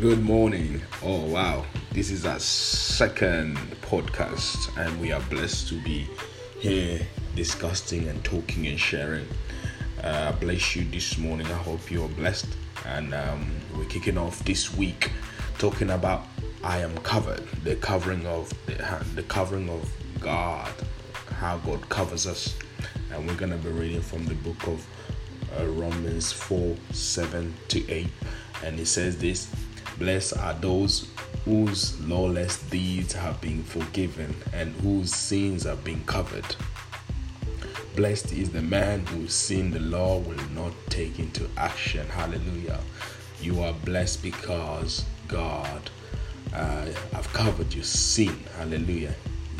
Good morning. Oh, wow. This is our second podcast, and we are blessed to be here discussing and talking and sharing. Uh, bless you this morning. I hope you're blessed. And um, we're kicking off this week talking about I am covered, the covering of the, the covering of God, how God covers us. And we're going to be reading from the book of uh, Romans 4 7 to 8. And it says this Blessed are those whose lawless deeds have been forgiven and whose sins have been covered. Blessed is the man whose sin the law will not take into action. Hallelujah. You are blessed because God uh, have covered your sin. Hallelujah.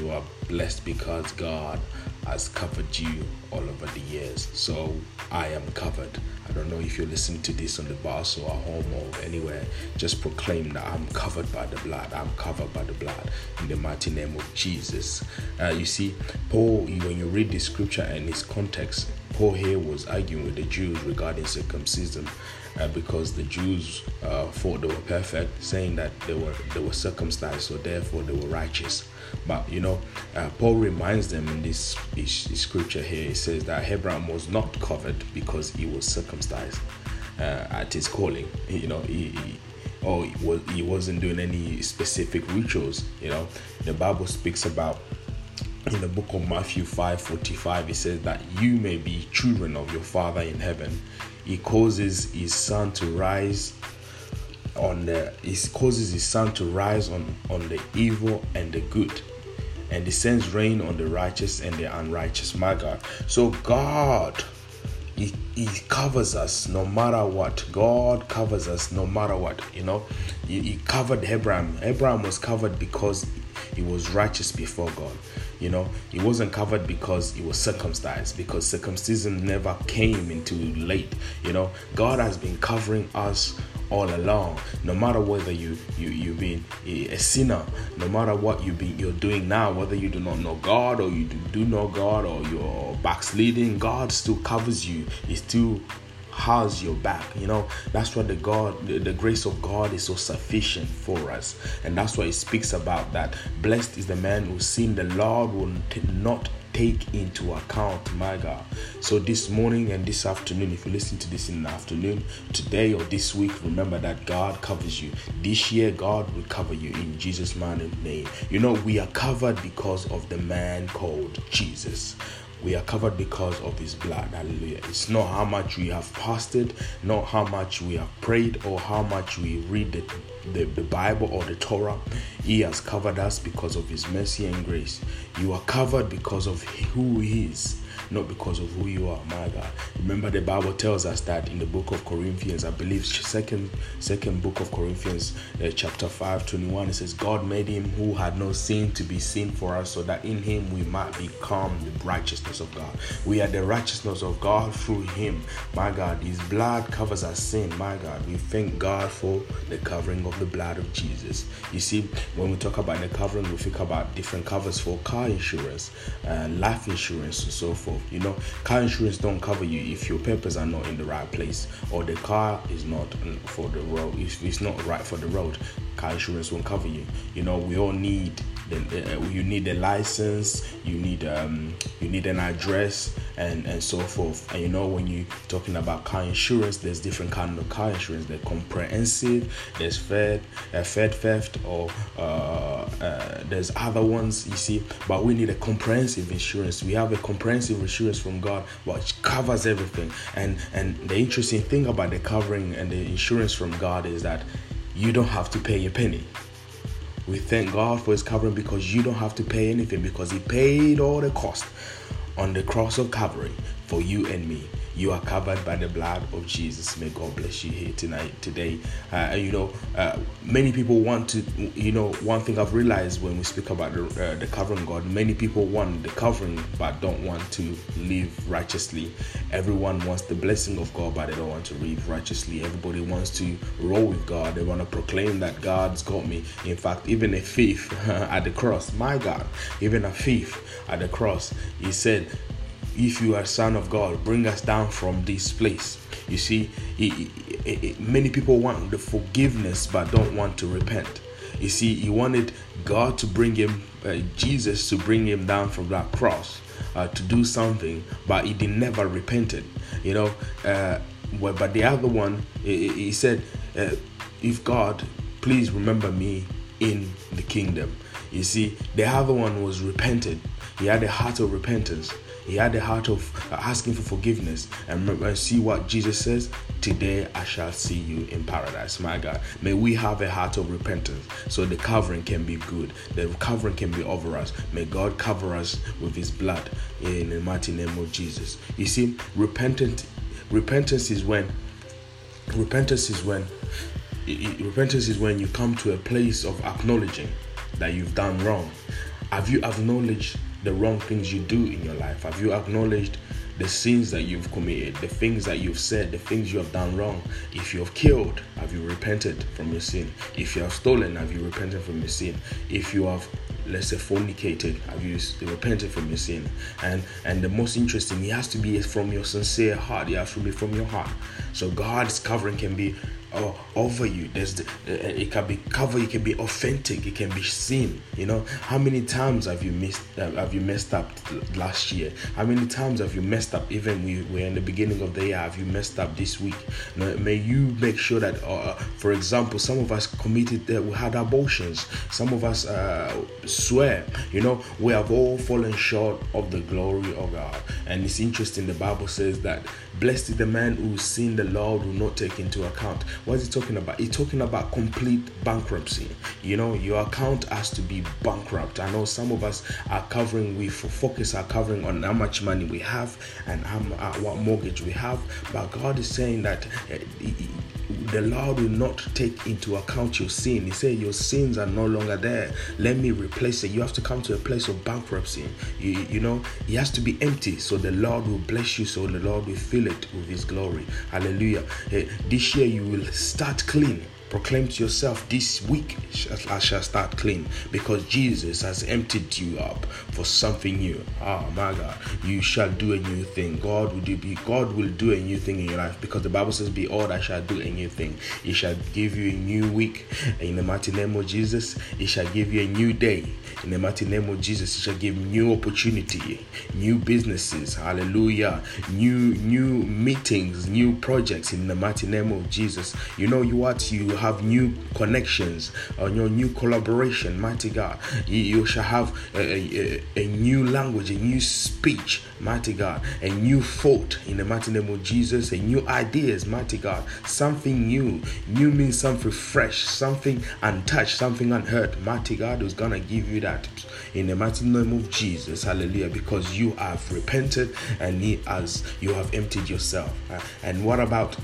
You are blessed because God has covered you all over the years. So I am covered. I don't know if you're listening to this on the bus or at home or anywhere. Just proclaim that I'm covered by the blood. I'm covered by the blood in the mighty name of Jesus. Uh, you see, Paul, when you read the scripture and its context, Paul here was arguing with the Jews regarding circumcision uh, because the Jews uh, thought they were perfect, saying that they were they were circumcised, so therefore they were righteous. But you know, uh, Paul reminds them in this, this, this, scripture here. He says that Abraham was not covered because he was circumcised uh, at his calling. You know, he, he or he, was, he wasn't doing any specific rituals. You know, the Bible speaks about in the book of Matthew 5 45, it says that you may be children of your Father in heaven. He causes his son to rise on the he causes his sun to rise on on the evil and the good and he sends rain on the righteous and the unrighteous. My god. So god he, he covers us no matter what. God covers us no matter what you know? He, he covered abraham. Abraham was covered because he was righteous before god you know? He wasn't covered because he was circumcised because circumcision never came into late you know? God has been covering us all along. No matter whether you you you've been a sinner no matter what you be you're doing now whether you do not know god or you do, do know god or you're backsliding god still covers you. He still has your back you know? That's why the god the, the, grace of god is so sufficient for us. And that's why it speaks about that. Blessed is the man who's seen the lord will not take into account, my God. So this morning and this afternoon, if you listen to this in the afternoon, today or this week, remember that God covers you. This year, God will cover you in Jesus' mighty name. You know, we are covered because of the man called Jesus we are covered because of his blood. Hallelujah. It's not how much we have fasted not how much we have prayed or how much we read the, the, the bible or the torah. He has covered us because of his mercy and grace. You are covered because of who he is not because of who you are, my God. Remember, the Bible tells us that in the book of Corinthians, I believe, second second book of Corinthians, uh, chapter 5, 21, it says, God made him who had no sin to be sin for us, so that in him we might become the righteousness of God. We are the righteousness of God through him. My God, his blood covers our sin. My God, we thank God for the covering of the blood of Jesus. You see, when we talk about the covering, we think about different covers for car insurance, uh, life insurance, and so forth. You know, car insurance don't cover you if your papers are not in the right place or the car is not for the road. If it's not right for the road, car insurance won't cover you. You know, we all need the, uh, you need a license, you need um, you need an address, and and so forth. And you know when you're talking about car insurance, there's different kind of car insurance. There's comprehensive, there's Fed, uh, Fed theft, or uh, uh, there's other ones. You see, but we need a comprehensive insurance. We have a comprehensive insurance from God, which covers everything. And and the interesting thing about the covering and the insurance from God is that you don't have to pay a penny. We thank God for His covering because you don't have to pay anything because He paid all the cost on the cross of Calvary for you and me. You are covered by the blood of Jesus. May God bless you here tonight, today. Uh, you know, uh, many people want to, you know, one thing I've realized when we speak about the, uh, the covering God, many people want the covering but don't want to live righteously. Everyone wants the blessing of God but they don't want to live righteously. Everybody wants to roll with God. They want to proclaim that God's got me. In fact, even a thief at the cross, my God, even a thief at the cross, he said, if you are son of God, bring us down from this place. You see, many people want the forgiveness but don't want to repent. You see, he wanted God to bring him, uh, Jesus to bring him down from that cross uh, to do something, but he did never repented. You know, uh, well, but the other one, he, he said, uh, "If God, please remember me in the kingdom." You see, the other one was repented. He had a heart of repentance. He had the heart of uh, asking for forgiveness. And, and see what Jesus says Today I shall see you in paradise. My God, may we have a heart of repentance so the covering can be good. The covering can be over us. May God cover us with His blood in the mighty name of Jesus. You see, repentance, repentance is when repentance is when repentance is when you come to a place of acknowledging that you've done wrong. Have you acknowledged the wrong things you do in your life? Have you acknowledged the sins that you've committed, the things that you've said, the things you have done wrong? If you have killed, have you repented from your sin? If you have stolen, have you repented from your sin? If you have let's say fornicated have you repented from your sin and and the most interesting it has to be from your sincere heart it has to be from your heart so god's covering can be uh, over you. There's the, uh, it can be covered. It can be authentic. It can be seen. You know how many times have you missed? Uh, have you messed up last year? How many times have you messed up? Even we were in the beginning of the year. Have you messed up this week? You know, may you make sure that, uh, for example, some of us committed. Uh, we had abortions. Some of us uh, swear. You know we have all fallen short of the glory of God. And it's interesting. The Bible says that blessed is the man whose sin the Lord will not take into account. What is he talking about? He's talking about complete bankruptcy. You know, your account has to be bankrupt. I know some of us are covering, we focus are covering on how much money we have and how, uh, what mortgage we have, but God is saying that uh, the Lord will not take into account your sin. He said, Your sins are no longer there. Let me replace it. You have to come to a place of bankruptcy. You, you know, it has to be empty so the Lord will bless you, so the Lord will fill it with His glory. Hallelujah. Eh, this year you will start clean. Proclaim to yourself this week I shall start clean because Jesus has emptied you up for something new. Oh my God, you shall do a new thing. God will do God will do a new thing in your life because the Bible says, "Be Behold, I shall do a new thing. He shall give you a new week in the mighty name of Jesus. He shall give you a new day in the mighty name of Jesus. He shall give new opportunity, new businesses, hallelujah, new new meetings, new projects in the mighty name of Jesus. You know you what you have new connections on your new collaboration, mighty God. You, you shall have a, a, a, new language, a new speech, mighty God, a new thought in the mighty name of Jesus, a new ideas, mighty God, something new. New means something fresh, something untouched, something unheard, mighty God who's gonna give you that in the mighty name of Jesus, hallelujah, because you have repented and he has you have emptied yourself. Uh, and what about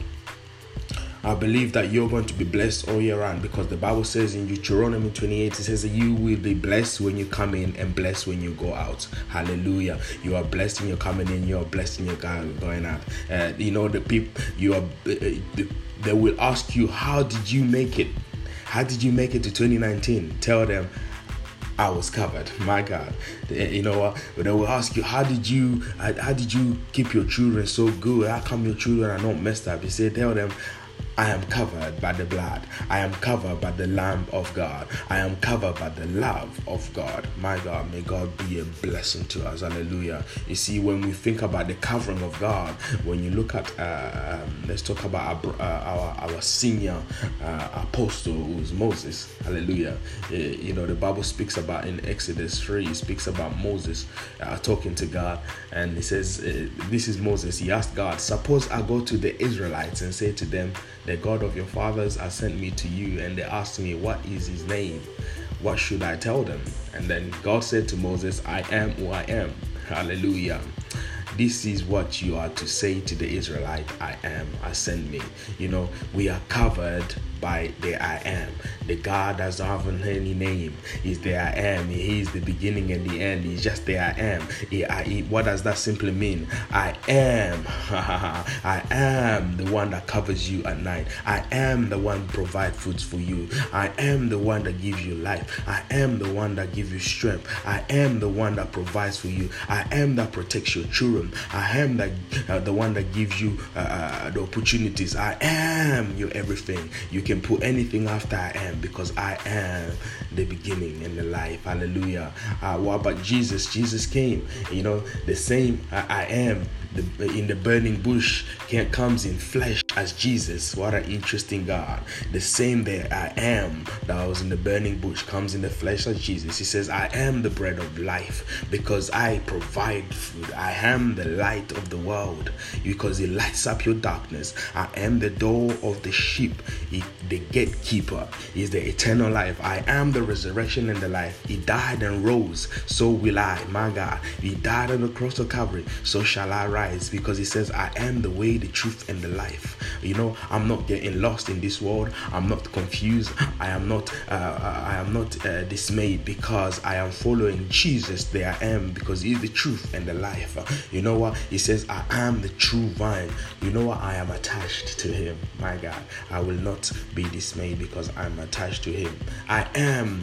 I believe that you're going to be blessed all year round because the Bible says in Deuteronomy 28, it says that you will be blessed when you come in and blessed when you go out. Hallelujah. You are blessed when you're coming in, you're blessed when you're going out. Uh, you know, the people, you are, uh, they will ask you, How did you make it? How did you make it to 2019? Tell them, I was covered. My God, you know what? But They will ask you, how did you, how did you keep your children so good? How come your children are not messed up? You say, tell them, I am covered by the blood. I am covered by the Lamb of God. I am covered by the love of God. My God, may God be a blessing to us. Hallelujah. You see, when we think about the covering of God, when you look at, uh, um, let's talk about our, uh, our, our, senior uh, apostle, who's Moses. Hallelujah. Uh, you know, the Bible speaks about in Exodus 3, it speaks about Moses uh, talking to God, and he says, uh, This is Moses. He asked God, Suppose I go to the Israelites and say to them, the God of your fathers has sent me to you. And they asked me, What is his name? What should I tell them? And then God said to Moses, I am who I am. Hallelujah. This is what you are to say to the Israelite I am, I send me. You know, we are covered by the I am. The God doesn't have any name. is the I am. He is the beginning and the end. He's just the I am. He, I, he, what does that simply mean? I am. I am the one that covers you at night. I am the one provide foods for you. I am the one that gives you life. I am the one that gives you strength. I am the one that provides for you. I am that protects your children. I am that uh, the one that gives you uh, uh the opportunities. I am your everything. You can put anything after I am because I am the beginning and the life. Hallelujah. Uh, what about Jesus? Jesus came, you know, the same I, I am the, in the burning bush can, comes in flesh as Jesus. What an interesting God. The same there I am that was in the burning bush comes in the flesh as Jesus. He says, I am the bread of life because I provide food. I am the light of the world because He lights up your darkness. I am the door of the sheep, he, the gatekeeper. is the eternal life. I am the resurrection and the life. He died and rose. So will I, my God. He died on the cross of Calvary. So shall I rise because he says, I am the way, the truth, and the life. You know, I'm not getting lost in this world. I'm not confused. I am not, uh, I am not uh, dismayed because I am following Jesus. There I am because He's the truth and the life. You know what? He says, I am the true vine. You know what? I am attached to Him. My God, I will not be dismayed because I'm attached to Him. I am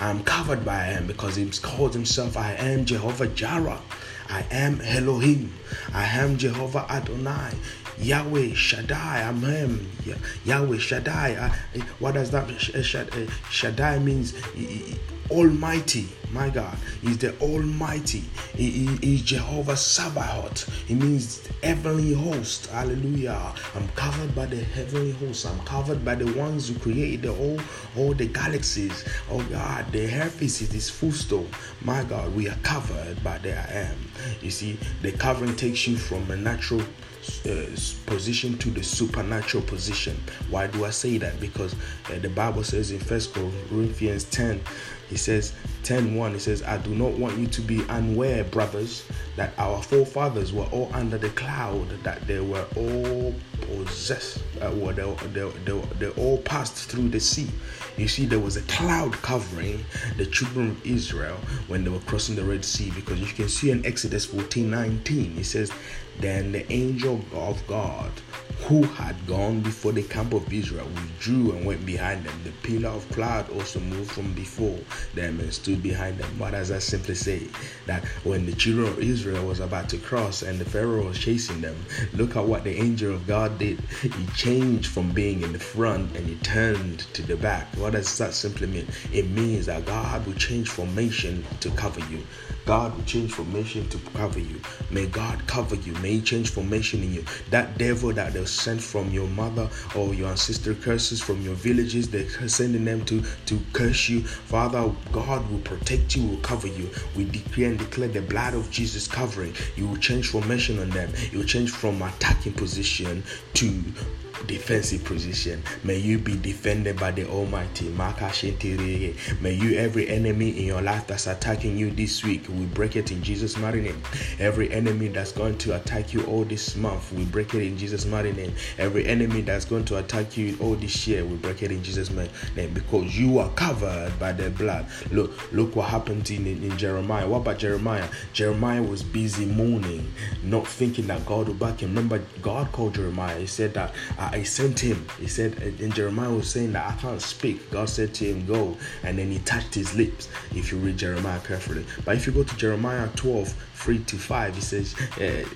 I am covered by Him because He calls Himself I am Jehovah Jireh. I am Elohim. I am Jehovah Adonai. Yahweh Shaddai. I'm him. Yahweh Shaddai. Uh, eh, what does that eh, eh, Shaddai means? Almighty. My God is the Almighty. He, is Jehovah Sabaoth. He means heavenly host. Hallelujah. I'm covered by the heavenly host. I'm covered by the ones who created the whole, all the galaxies. Oh God, the earth is this footstool. My God, we are covered by the I am. You see, the covering takes you from a natural uh, position to the supernatural position. Why do I say that? Because uh, the Bible says in First Corinthians 10 he says 10:1 he says I do not want you to be unaware brothers that our forefathers were all under the cloud that they were all possessed uh, well, they, they, they, they all passed through the sea you see there was a cloud covering the children of Israel when they were crossing the Red Sea because you can see in Exodus 14:19 he says then the angel of God who had gone before the camp of Israel withdrew and went behind them. The pillar of cloud also moved from before them and stood behind them. What does that simply say? That when the children of Israel was about to cross and the Pharaoh was chasing them, look at what the angel of God did. He changed from being in the front and he turned to the back. What does that simply mean? It means that God will change formation to cover you. God will change formation to cover you. May God cover you. May He change formation in you. That devil that they sent from your mother or your ancestor curses from your villages, they're sending them to, to curse you. Father, God will protect you, will cover you. We decree and declare the blood of Jesus covering. You will change formation on them. You will change from attacking position to defensive position. May you be defended by the Almighty. May you, every enemy in your life that's attacking you this week, we break it in Jesus' mighty name. Every enemy that's going to attack you all this month, we break it in Jesus' mighty name. Every enemy that's going to attack you all this year, we break it in Jesus' mighty name because you are covered by the blood. Look, look what happened in, in, in Jeremiah. What about Jeremiah? Jeremiah was busy mourning, not thinking that God would back him. Remember, God called Jeremiah. He said that. Uh, I sent him. He said, and Jeremiah was saying that I can't speak. God said to him, Go. And then he touched his lips, if you read Jeremiah carefully. But if you go to Jeremiah 12, 3 to 5, he says, uh,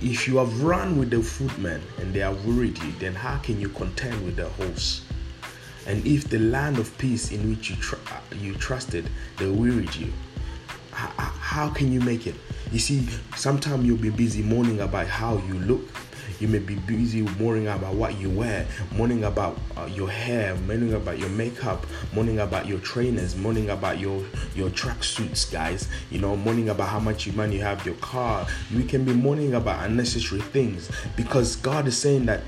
If you have run with the footmen and they have worried you, then how can you contend with the hosts? And if the land of peace in which you, tr- you trusted, they wearied you, how, how can you make it? You see, sometimes you'll be busy mourning about how you look, you may be busy mourning about what you wear, mourning about uh, your hair, mourning about your makeup, mourning about your trainers, mourning about your your track suits, guys. You know, mourning about how much money you have your car. You can be mourning about unnecessary things because God is saying that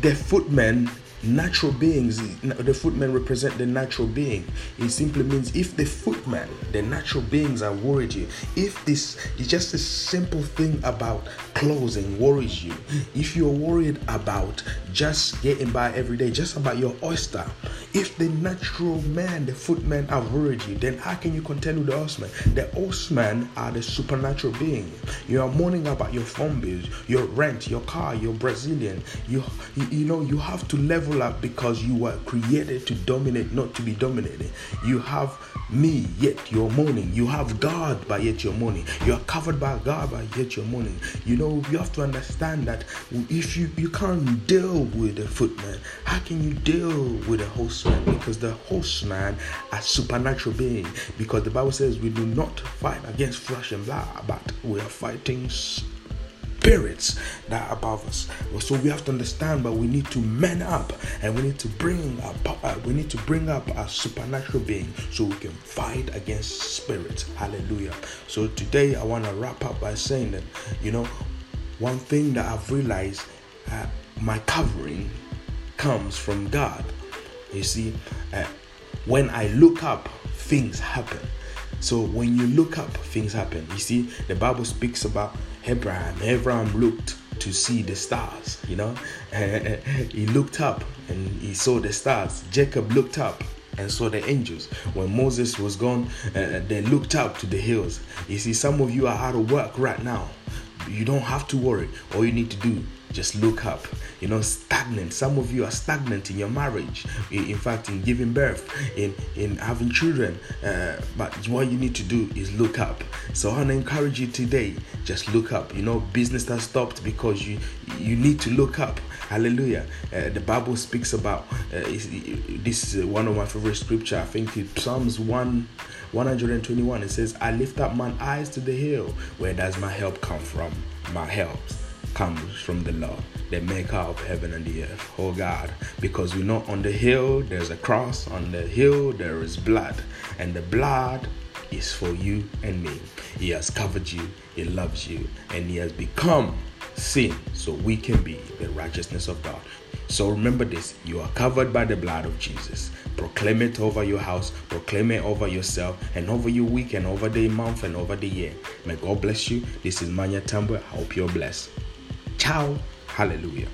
the footmen natural beings. The footmen represent the natural being. It simply means if the footmen the natural beings, are worried you, if this is just a simple thing about clothing worries you, if you're worried about just getting by every day, just about your oyster, if the natural man, the footmen, are worried you, then how can you contend with the horsemen? The horsemen are the supernatural being. You are mourning about your phone bills, your rent, your car, your Brazilian. You, you, you know, you have to level because you were created to dominate, not to be dominated. You have me, yet you're mourning. You have God, but yet you're mourning. You are covered by God, but yet you're mourning. You know, you have to understand that if you, you can't deal with a footman, how can you deal with a horseman? Because the horseman are supernatural being. Because the Bible says we do not fight against flesh and blood, but we are fighting spirits that are above us. So we have to understand, but we need to man up and we need to bring up uh, we need to bring up a supernatural being so we can fight against spirits. Hallelujah. So today I want to wrap up by saying that you know one thing that I've realized uh, my covering comes from God. You see, uh, when I look up, things happen. So when you look up, things happen. You see, the Bible speaks about Abraham. Abraham looked to see the stars, you know. he looked up and he saw the stars. Jacob looked up and saw the angels. When Moses was gone, uh, they looked up to the hills. You see, some of you are out of work right now. You don't have to worry. All you need to do just look up you know stagnant. Some of you are stagnant in your marriage in, fact in giving birth in in having children uh, but what you need to do is look up. So i want to encourage you today just look up. You know business has stopped because you you need to look up. Hallelujah. Uh, the bible speaks about uh, this is one of my favorite scripture. I think it's psalms 1 121 it says i lift up my eyes to the hill. Where does my help come from? My help comes from the Lord, the maker of heaven and the earth. Oh God, because we know on the hill there's a cross, on the hill there is blood, and the blood is for you and me. He has covered you, He loves you, and He has become sin so we can be the righteousness of God. So remember this you are covered by the blood of Jesus. Proclaim it over your house, proclaim it over yourself, and over your week, and over the month, and over the year. May God bless you. This is Manya Tambwe. I hope you're blessed. Ciao. Hallelujah.